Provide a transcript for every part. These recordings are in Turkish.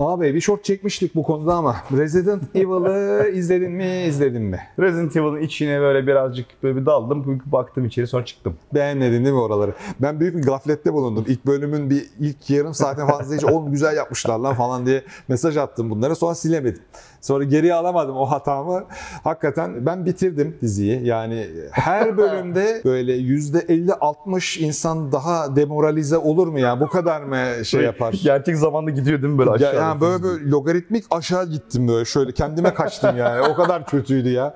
Abi bir short çekmiştik bu konuda ama Resident Evil'ı izledin mi izledin mi? Resident Evil'ın içine böyle birazcık böyle bir daldım. Baktım içeri sonra çıktım. Beğenmedin değil mi oraları? Ben büyük bir gaflette bulundum. İlk bölümün bir ilk yarım saatten fazla hiç oğlum güzel yapmışlar lan falan diye mesaj attım bunlara. Sonra silemedim. Sonra geriye alamadım o hatamı. Hakikaten ben bitirdim diziyi. Yani her bölümde böyle %50-60 insan daha demoralize olur mu ya? Bu kadar mı şey yapar? Gerçek zamanda gidiyor değil mi böyle Ya, aşağı? yani böyle böyle logaritmik aşağı gittim böyle şöyle kendime kaçtım yani o kadar kötüydü ya.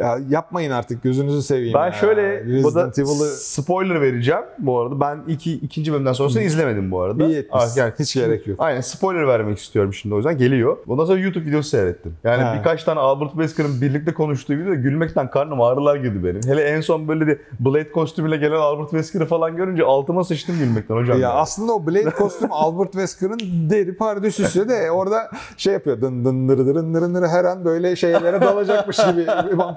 Ya yapmayın artık gözünüzü seveyim Ben ya. şöyle bu da Evil'ı spoiler vereceğim bu arada. Ben iki, ikinci bölümden sonrasını izlemedim bu arada. iyi etmişsin. Ah, Hiç gerek yok. Aynen spoiler vermek istiyorum şimdi o yüzden geliyor. Ondan sonra YouTube videosu seyrettim. Yani Ha. birkaç tane Albert Wesker'ın birlikte konuştuğu video gülmekten karnım ağrılar girdi benim. Hele en son böyle de Blade kostümüyle gelen Albert Wesker'ı falan görünce altıma sıçtım gülmekten hocam. Ya ya. aslında o Blade kostüm Albert Wesker'ın deri pardösüsü de orada şey yapıyor. Dın dın dırı dırın dırın dırı her an böyle şeylere dalacakmış gibi,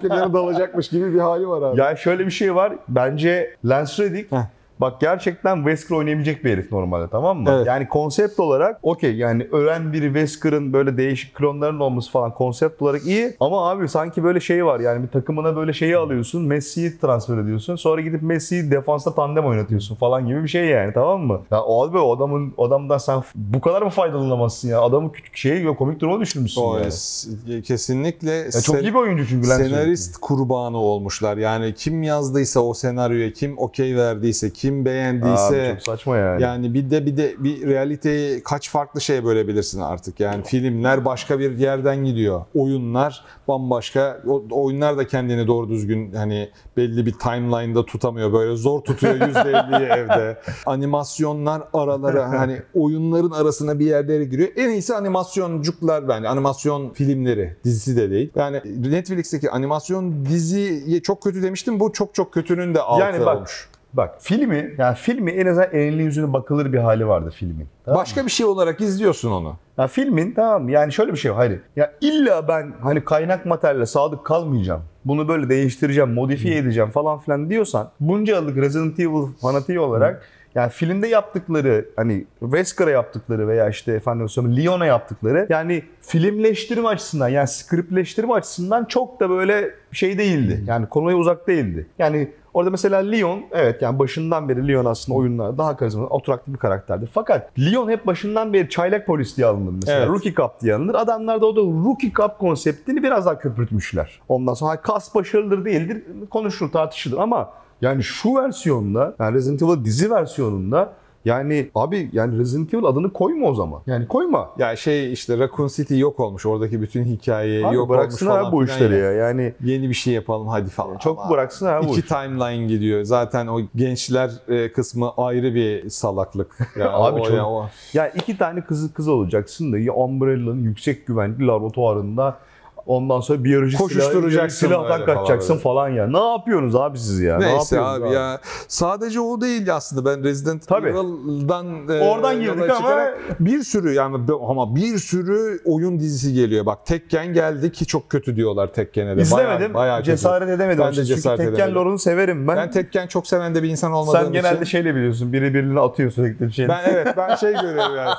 vampirlere dalacakmış gibi bir hali var abi. Ya şöyle bir şey var. Bence Lance Reddick. Bak gerçekten Wesker oynayabilecek bir herif normalde tamam mı? Evet. Yani konsept olarak okey yani ölen biri Wesker'ın böyle değişik klonların olması falan konsept olarak iyi. Ama abi sanki böyle şey var yani bir takımına böyle şeyi alıyorsun Messi'yi transfer ediyorsun. Sonra gidip Messi'yi defansta tandem oynatıyorsun falan gibi bir şey yani tamam mı? Ya abi o adamın o adamdan sen bu kadar mı faydalanamazsın ya? Adamı küçük şey komik duruma düşürmüşsün O, yani. kesinlikle Ya çok iyi bir oyuncu çünkü senarist kurbanı olmuşlar. Yani kim yazdıysa o senaryoya, kim okey verdiyse, kim beğendiyse Abi çok saçma yani. Yani bir de bir de bir realiteyi kaç farklı şeye bölebilirsin artık. Yani filmler başka bir yerden gidiyor. Oyunlar bambaşka. O, oyunlar da kendini doğru düzgün hani belli bir timeline'da tutamıyor. Böyle zor tutuyor %50'yi evde. Animasyonlar aralara hani oyunların arasına bir yerlere giriyor. En iyisi animasyoncuklar bence. Animasyon filmleri. Dizisi de değil. Yani Netflix'teki animasyon diziye çok kötü demiştim. Bu çok çok kötünün de altı Yani bak, olmuş. Bak filmi yani filmi en azından elinin yüzüne bakılır bir hali vardı filmin. Tamam mı? Başka bir şey olarak izliyorsun onu. Ya filmin tamam mı? yani şöyle bir şey var. Hayır. Ya illa ben hani kaynak materyale sadık kalmayacağım. Bunu böyle değiştireceğim, modifiye edeceğim falan filan diyorsan bunca yıllık Resident Evil fanatiği olarak yani filmde yaptıkları hani Wesker'a yaptıkları veya işte efendim söyleyeyim Leon'a yaptıkları yani filmleştirme açısından yani skriptleştirme açısından çok da böyle şey değildi. Yani konuya uzak değildi. Yani Orada mesela Leon evet yani başından beri Leon aslında oyunlarda daha karizmatik, oturaklı bir karakterdi. Fakat Leon hep başından beri çaylak polis diye alınır mesela. Evet. Rookie Cup diye alınır. Adamlar da o da Rookie Cup konseptini biraz daha köpürtmüşler. Ondan sonra kas başarılıdır değildir konuşulur tartışılır ama yani şu versiyonda yani Resident Evil dizi versiyonunda yani abi yani Resident Evil adını koyma o zaman. Yani koyma. Ya şey işte Raccoon City yok olmuş. Oradaki bütün hikaye Abi yok olmuş falan bu işleri ya. ya. Yani Yeni bir şey yapalım hadi falan. çok Ama bıraksın abi bu İki iş. timeline gidiyor. Zaten o gençler e, kısmı ayrı bir salaklık. Ya Abi o, çok- ya o. Ya iki tane kızı kız olacaksın da ya Umbrella'nın yüksek güvenli laboratuvarında ondan sonra biyoloji Koşuşturacaksın silah, falan kaçacaksın falan ya. Ne yapıyorsunuz abi siz ya? ne Neyse yapıyorsunuz abi, ya sadece o değil aslında ben Resident Tabii. Evil'dan e, Oradan girdik yola ama- bir sürü yani ama bir sürü oyun dizisi geliyor. Bak Tekken geldi ki çok kötü diyorlar Tekken'e de. İzlemedim. Bayağı, bayağı kötü. cesaret edemedim. Ben de Çünkü cesaret Tekken edemedim. lore'unu severim ben. Ben Tekken çok seven de bir insan olmadığım Sen genelde için. şeyle biliyorsun. Biri birini atıyor sürekli bir şey. Ben evet ben şey görüyorum yani.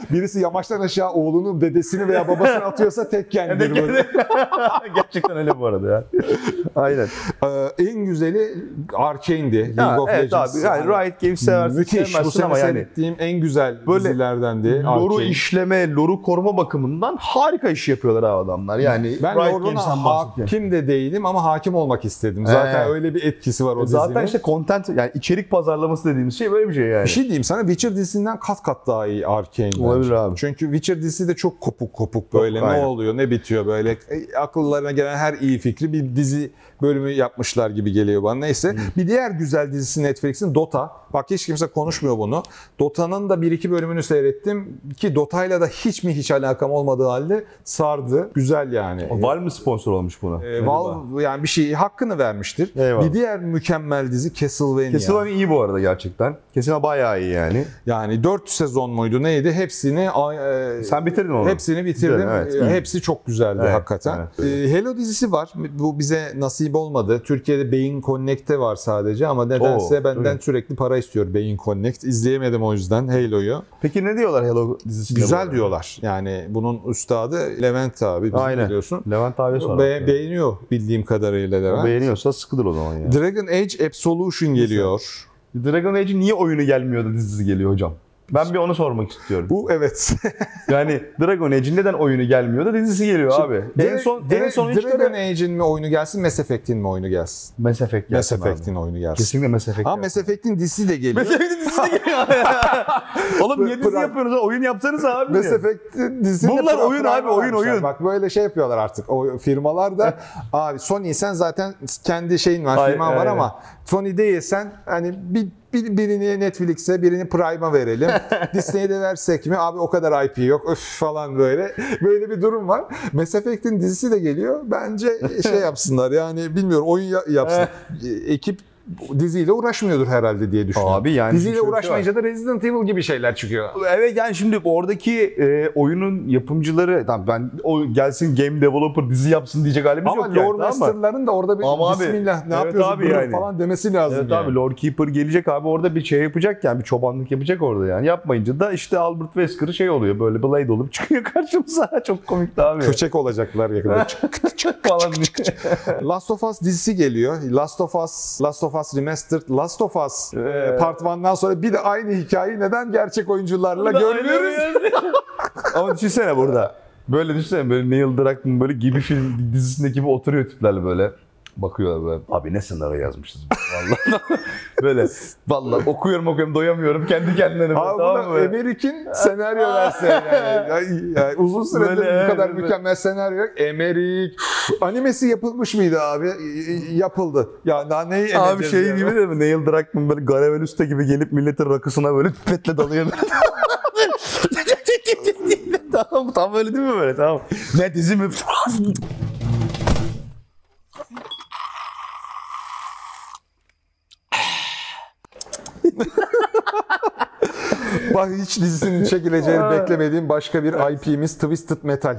Birisi yamaçtan aşağı oğlunun dedesini veya babasını atıyorsa Tekken'dir bu. Gerçekten öyle bu arada ya. Aynen. Ee, en güzeli Arkane'di. League of evet Legends. abi. Yani Riot Games seversin Müthiş. Bu sene ama yani seyrettiğim en güzel Böyle dizilerdendi. loru işleme, loru koruma bakımından harika iş yapıyorlar abi adamlar. Yani Ben Riot Games'ten hakim de değilim ama hakim olmak istedim. Zaten Ee. öyle bir etkisi var o dizinin. Zaten işte content yani içerik pazarlaması dediğimiz şey böyle bir şey yani. bir şey diyeyim sana Witcher dizisinden kat kat daha iyi Arcane bence. Olabilir abi. Çünkü Witcher dizisi de çok kopuk kopuk böyle ne aynen. oluyor ne bitiyor böyle E, akıllarına gelen her iyi fikri bir dizi bölümü yapmışlar gibi geliyor bana. Neyse bir diğer güzel dizisi Netflix'in Dota. Bak hiç kimse konuşmuyor bunu. Dota'nın da bir iki bölümünü seyrettim ki Dota'yla da hiç mi hiç alakam olmadığı halde sardı. Güzel yani. Valve mi sponsor olmuş buna? Ee, Valve yani bir şey hakkını vermiştir. Eyvallah. Bir diğer mükemmel dizi Castlevania. Castlevania iyi bu arada gerçekten. Castlevania bayağı iyi yani. Yani 4 sezon muydu neydi? Hepsini e, Sen bitirdin onu. hepsini bitirdim. Evet, Ee, iyi. Hepsi çok güzeldi Evet, hakikaten. evet. Ee, Halo dizisi var. Bu bize nasip olmadı. Türkiye'de Beyin Connect'te var sadece ama nedense Oo, benden öyle. sürekli para istiyor Beyin Connect. İzleyemedim o yüzden Halo'yu. Peki ne diyorlar Hello dizisinde? Güzel diyorlar. Yani bunun üstadı Levent abi bizim Aynen. biliyorsun. Levent abi sor. Be- beğeniyor bildiğim kadarıyla Levent. Beğeniyorsa sıkıdır o zaman ya. Dragon Age Absolution geliyor. Dragon Age'in niye oyunu gelmiyor da dizisi geliyor hocam? Ben bir onu sormak istiyorum. Bu evet. Yani Dragon Age'in neden oyunu gelmiyor da dizisi geliyor abi. en son en son hiç Dragon Age'in mi oyunu gelsin, Mass Effect'in mi oyunu gelsin? Mass Effect Mass gelsin abi. Effect'in oyunu gelsin. Kesinlikle Mass Effect. Ama. Mass Effect'in dizisi de geliyor. Mass Effect'in dizisi geliyor. Oğlum niye dizi yapıyorsunuz? Oyun yapsanız abi. Mass Effect'in dizisinde Bunlar oyun abi, oyun, oyun. Bak böyle şey yapıyorlar artık. O firmalar da abi Sony sen zaten kendi şeyin var, firman var ama Sony değilsen hani bir, bir- birini Netflix'e, birini Prime'a verelim. Disney'e de versek mi? Abi o kadar IP yok. Öf falan böyle. Böyle bir durum var. Mass Effect'in dizisi de geliyor. Bence şey yapsınlar. Yani bilmiyorum oyun ya- yapsın. Ekip diziyle uğraşmıyordur herhalde diye düşünüyorum. Abi yani diziyle uğraşmayınca da Resident Evil gibi şeyler çıkıyor. Evet yani şimdi oradaki e, oyunun yapımcıları tamam ben o gelsin game developer dizi yapsın diyecek halimiz Ama yok yani. Mı? Master'ların da orada bir Ama abi, bismillah ne evet yapıyorsun abi yani. falan demesi lazım Evet yani. abi Lord Keeper gelecek abi orada bir şey yapacak yani bir çobanlık yapacak orada yani. Yapmayınca da işte Albert Wesker şey oluyor böyle Blade olup çıkıyor karşımıza. Çok komikti abi. Köçek olacaklar yakında. falan diye. Last of Us dizisi geliyor. Last of Us, Last of Us Remastered, Last of Us Ee, Part 1'dan sonra bir de aynı hikayeyi neden gerçek oyuncularla görmüyoruz? Ama düşünsene burada. Böyle düşünsene böyle Neil Druckmann böyle gibi film dizisindeki gibi oturuyor tiplerle böyle. Bakıyorlar böyle. Abi ne senaryo yazmışız vallahi. böyle vallahi okuyorum okuyorum doyamıyorum kendi kendine. böyle, Abi tamam buna? Emerik'in senaryo verse yani. Yani- yani uzun süredir Böyle, bu kadar evet, mükemmel senaryo yok. Emerik. Animesi yapılmış mıydı abi? Yapıldı. Ya daha neyi Abi şey yani? gibi de mi? Neil Druckmann böyle Garavel Usta gibi gelip milletin rakısına böyle pipetle dalıyor. tamam tam öyle değil mi böyle tamam. Ne dizi mi? Bak hiç dizisinin çekileceğini beklemediğim başka bir IP'miz Twisted Metal.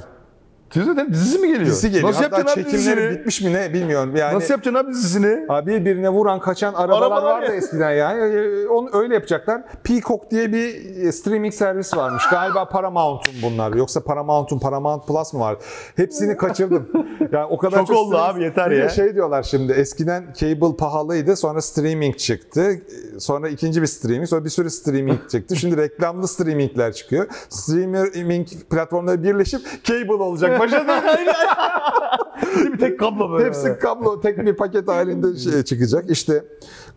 Zaten dizisi mi geliyor? Dizisi geliyor. Nasıl Hatta yapacaksın abi dizisini? bitmiş mi ne bilmiyorum. Yani Nasıl yapacaksın abi dizisini? Abi birbirine vuran kaçan arabalar Arabalar vardı ya. eskiden yani. Ee, Onu öyle yapacaklar. Peacock diye bir e, streaming servis varmış. Galiba Paramount'un bunlar. Yoksa Paramount'un Paramount Plus mı var? Hepsini kaçırdım. Yani o kadar Çok oldu streaming- abi, yeter ya. Şey diyorlar şimdi eskiden cable pahalıydı sonra streaming çıktı. Sonra ikinci bir streaming sonra bir sürü streaming çıktı. Şimdi reklamlı streamingler çıkıyor. Streaming platformları birleşip cable olacak. Başa bir tek kablo böyle. Hepsi kablo tek bir paket halinde şey çıkacak. İşte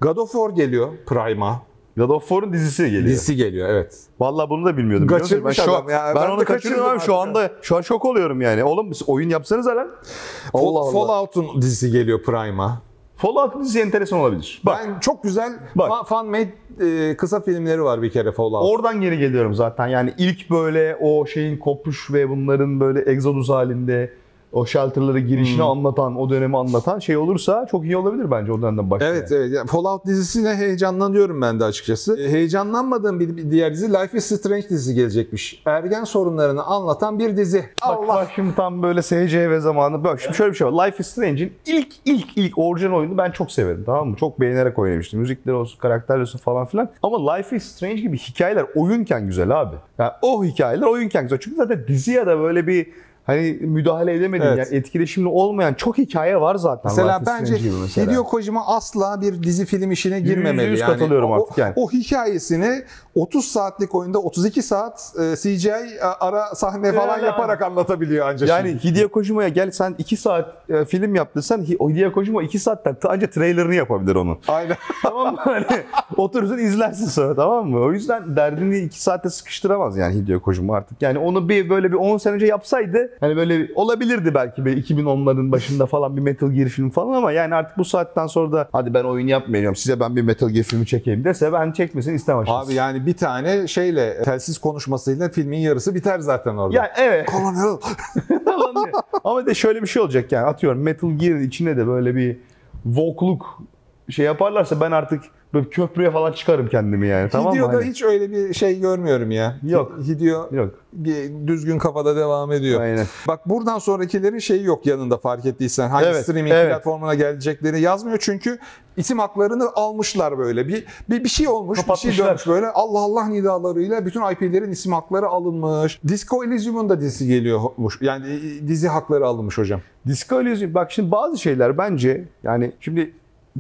God of War geliyor Prime'a. God of War'un dizisi geliyor. Dizisi geliyor evet. Vallahi bunu da bilmiyordum. Kaçırmış ben şu, adam ya. Ben, Ben onu kaçırdım abi. Şu anda şu an şok oluyorum yani. Oğlum oyun yapsanız lan. Allah Allah. Fallout'un dizisi geliyor Prime'a. Fallout dizisi enteresan olabilir. Bak Ben çok güzel Bak. fa- fan made e, kısa filmleri var bir kere Fallout. oradan geri geliyorum zaten. Yani ilk böyle o şeyin kopuş ve bunların böyle egzodus halinde o shelterlara girişini Hmm. anlatan, o dönemi anlatan şey olursa çok iyi olabilir bence o dönemden başlayan. Evet evet. Yani Fallout dizisine heyecanlanıyorum ben de açıkçası. E, Heyecanlanmadığım bir, bir diğer dizi Life is Strange dizisi gelecekmiş. Ergen sorunlarını anlatan bir dizi. Bak, Allah. bak şimdi tam böyle SCV zamanı. Bak şimdi şöyle bir şey var. Life is Strange'in ilk ilk ilk orijinal oyunu ben çok severim tamam mı? Çok beğenerek oynamıştım. Müzikleri olsun, karakterler olsun falan filan. Ama Life is Strange gibi hikayeler oyunken güzel abi. Yani o hikayeler oyunken güzel. Çünkü zaten dizi ya da böyle bir hani müdahale edemediğin Evet. yani etkileşimli olmayan çok hikaye var zaten. Mesela Life bence mesela. Hideo Kojima asla bir dizi film işine girmemeli. yani. katılıyorum o, artık yani. O hikayesini 30 saatlik oyunda 32 saat e, CGI ara sahne falan Yani- yaparak anlatabiliyor ancak. Yani Hideo Kojima'ya gel sen 2 saat e, film yaptırsan Hi- o Hideo Kojima 2 saatten ancak trailerını yapabilir onun. Aynen. tamam mı? Hani oturursun izlersin sonra tamam mı? O yüzden derdini 2 saatte sıkıştıramaz yani Hideo Kojima artık. Yani onu bir böyle bir 10 sene önce yapsaydı hani böyle olabilirdi belki bir 2010'ların başında falan bir Metal Gear filmi falan ama yani artık bu saatten sonra da hadi ben oyun yapmayacağım size ben bir Metal Gear filmi çekeyim dese ben çekmesini istemem. Abi yani bir tane şeyle telsiz konuşmasıyla filmin yarısı biter zaten orada. ya evet. Kolonel. Ama de şöyle bir şey olacak yani atıyorum Metal Gear'in içine de böyle bir vokluk şey yaparlarsa ben artık Böyle köprüye falan çıkarım kendimi yani. Tamam mı? Hani- hiç öyle bir şey görmüyorum ya. Yok. Hideo Yok. bir düzgün kafada devam ediyor. Aynen. Bak buradan sonrakilerin şeyi yok yanında fark ettiysen. Hangi Evet, streaming evet. platformuna gelecekleri yazmıyor çünkü isim haklarını almışlar böyle. Bir bir, bir şey olmuş, bir şey Kapatmışlar. dönmüş böyle. Allah Allah nidalarıyla bütün IP'lerin isim hakları alınmış. Disco Elysium'un da dizisi geliyormuş. Yani e, dizi hakları alınmış hocam. Disco Elysium bak şimdi bazı şeyler bence yani şimdi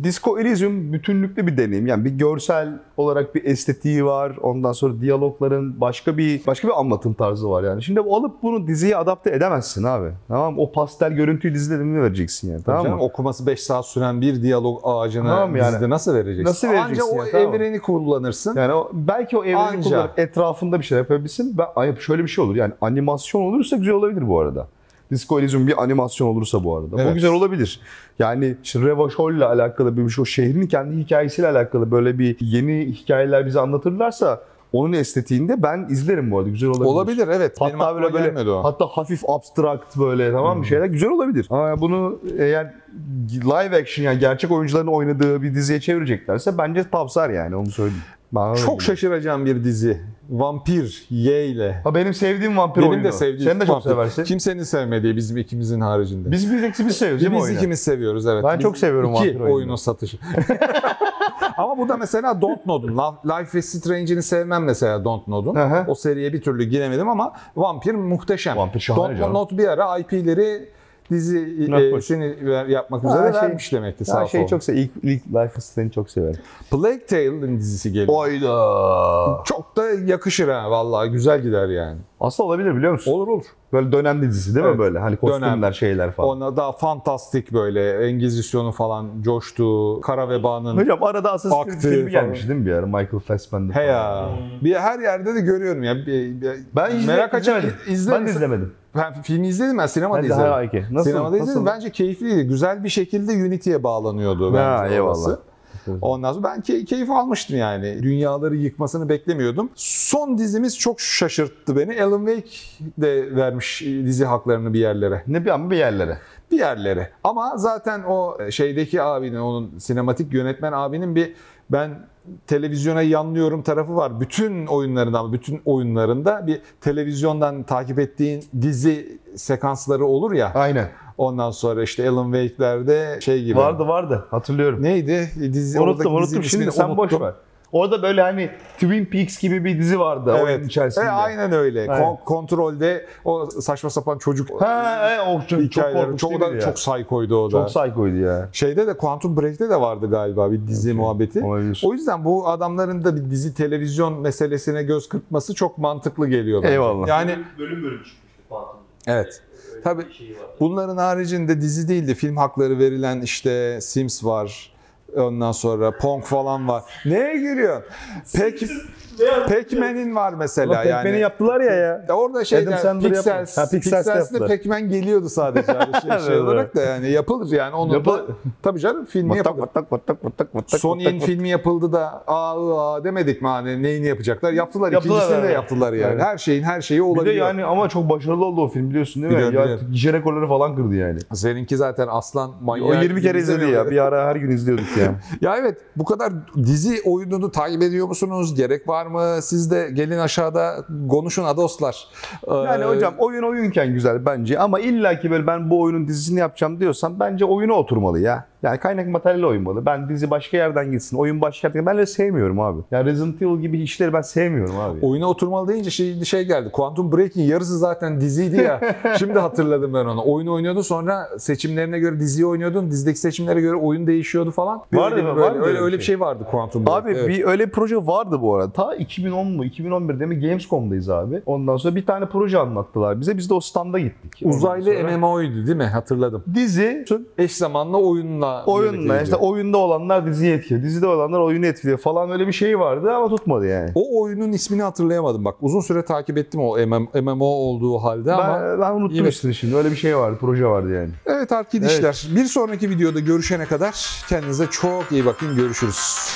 Disco Elysium bütünlüklü bir deneyim. Yani bir görsel olarak bir estetiği var. Ondan sonra diyalogların başka bir başka bir anlatım tarzı var yani. Şimdi alıp bunu diziye adapte edemezsin abi. Tamam mı? O pastel görüntüyü dizide mi vereceksin yani? Tamam mı? okuması 5 saat süren bir diyalog ağacını Tamam yani. dizide nasıl vereceksin? Nasıl vereceksin Anca o ya, tamam. evreni kullanırsın. Yani o, belki o evreni Anca. kullanıp etrafında bir şey yapabilsin. Ben, şöyle bir şey olur yani animasyon olursa güzel olabilir bu arada. Disco Elysium bir animasyon olursa bu arada. Evet. Bu güzel olabilir. Yani işte Revaşol'la alakalı bir şey, o şehrin kendi hikayesiyle alakalı böyle bir yeni hikayeler bize anlatırlarsa onun estetiğinde ben izlerim bu arada. Güzel olabilir. Olabilir evet. Hatta böyle böyle o. hatta hafif abstrakt böyle tamam mı şeyler güzel olabilir. Ama bunu eğer live action yani gerçek oyuncuların oynadığı bir diziye çevireceklerse bence tavsar yani onu söyleyeyim. Öyle Çok geliyor. şaşıracağım bir dizi. Vampir Y ile. Ha benim sevdiğim vampir Benim oyunu. de sevdiğim. Sen de çok vampir. seversin. Kimsenin sevmediği bizim ikimizin haricinde. Biz biz ikimiz seviyoruz değil mi Biz oyunu? ikimiz seviyoruz evet. Ben Biz çok seviyorum iki vampir oyununu. oyunun satışı. Ama bu da mesela Dontnod'un. Life is Strange'ini sevmem mesela Dontnod'un. Hı hı. O seriye bir türlü giremedim ama Vampir muhteşem. Vampir şahane canım. Dontnod bir ara IP'leri dizisini ver- yapmak üzere Ha, şey- vermiş demekti sağ sol. çok seviyorum. İlk, ilk Life is Strange'i çok severim. Plague Tale'ın dizisi geliyor. Oyda. Çok da yakışır ha vallahi güzel gider yani. Aslında olabilir biliyor musun? Olur olur. Böyle dönem dizisi değil Evet. mi böyle? Hani kostümler Dönem. şeyler falan. Ona daha fantastik böyle Engizisyon'un falan coştuğu, Kara Veba'nın Hocam arada Assassin's Creed filmi gelmiş değil mi bir ara? Michael Fassbender. He ya. Bir her yerde de görüyorum ya. Bir- bir- Ben izle, merak izlemedim. izle. Ben de izlemedim. Ben filmi izledim ben sinemada Ben izledim. ha. Nasıl? sinemada izledim. Nasıl? Bence keyifliydi. Güzel bir şekilde Unity'ye bağlanıyordu bence Ha, orası. Eyvallah. Ondan sonra ben key- keyif almıştım yani. Dünyaları yıkmasını beklemiyordum. Son dizimiz çok şaşırttı beni. Alan Wake de vermiş dizi haklarını bir yerlere. Ne bir ama bir yerlere. bir yerlere. Ama zaten o şeydeki abinin, onun sinematik yönetmen abinin bir ben televizyona yanlıyorum tarafı var. Bütün oyunlarında bütün oyunlarında bir televizyondan takip ettiğin dizi sekansları olur ya. Aynen. Ondan sonra işte Alan Wake'lerde şey gibi. Vardı vardı. Hatırlıyorum. Neydi? Dizi, unuttum unuttum şimdi sen boş unuttum. ver. Orada böyle hani Twin Peaks gibi bir dizi vardı oyunun Evet. içerisinde. E, aynen öyle. Aynen. Kon- kontrolde o saçma sapan çocuk Ha, e, o çok, çok hikayeleri. Çok, o da ya? çok psycho'ydu o da. Çok psycho'ydu ya. Şeyde de Quantum Break'te de vardı galiba bir dizi muhabbeti. Olabilir. O yüzden bu adamların da bir dizi televizyon meselesine göz kırpması çok mantıklı geliyor bence. Eyvallah. Yani bölüm bölüm çıkmıştı Phantom. evet. Öyle Tabii. var. Bunların haricinde dizi değil de film hakları verilen işte Sims var. Ondan sonra Pong falan var. Neye giriyorsun? Pac Pac-Man'in var mesela Pac-Man'i yani. yaptılar ya ya. Ya Orada Sandler Pixels. Ha, Pixels'te Pixels'te. Pac-Man geliyordu sadece yani şey, şey olarak da yani yapılır yani onun Yapı- da tabii canım filmi yapılır. vatak vatak vatak vatak. Sony'nin vatak. filmi yapıldı da aa, aa demedik mi hani neyini yapacaklar? Yaptılar. Yaptılar, İkincisini de evet. yaptılar yani. Evet. Her şeyin her şeyi Bir de olabiliyor. yani ama çok başarılı oldu o film biliyorsun değil mi? Biliyorum, ya biliyorum. gişe rekorları falan kırdı yani. Seninki zaten aslan manyak. O 20 kere izledi ya. Bir ara her gün izliyorduk ya. Ya evet bu kadar dizi oyununu takip ediyor musunuz? Gerek var mı? Siz de gelin aşağıda konuşun adoslar. Yani Ee, hocam oyun oyunken güzel bence ama illa ki böyle ben bu oyunun dizisini yapacağım diyorsan bence oyuna oturmalı ya. Yani kaynak materyali oymalı. Ben dizi başka yerden gitsin, oyun başka yerden Ben öyle sevmiyorum abi. Ya Resident Evil gibi işleri ben sevmiyorum abi. Oyuna oturmalı deyince şey, şey geldi. Quantum Break'in yarısı zaten diziydi ya. Şimdi hatırladım ben onu. Oyun oynuyordu sonra seçimlerine göre diziyi oynuyordun. Dizideki seçimlere göre oyun değişiyordu falan. Vardı Öyle mı? bir- Vardı Böyle, öyle öyle bir şey. şey vardı Quantum Break. Abi evet. bir öyle bir proje vardı bu arada. Ta 2010 mu 2011'de mi Gamescom'dayız abi. Ondan sonra bir tane proje anlattılar bize. Biz de o standa gittik. Uzaylı sonra- MMO'ydu değil mi? Hatırladım. Dizi Eş zamanlı oyunla oyunla işte oyunda olanlar diziyi etkiliyor. Dizide olanlar oyunu etkiliyor falan öyle bir şey vardı ama tutmadı yani. O oyunun ismini hatırlayamadım bak. Uzun süre takip ettim o MM MMO olduğu halde ama Ben, unuttum yine- işte şimdi. Öyle bir şey vardı, proje vardı yani. evet arkadaşlar bir sonraki videoda görüşene kadar kendinize çok iyi bakın görüşürüz.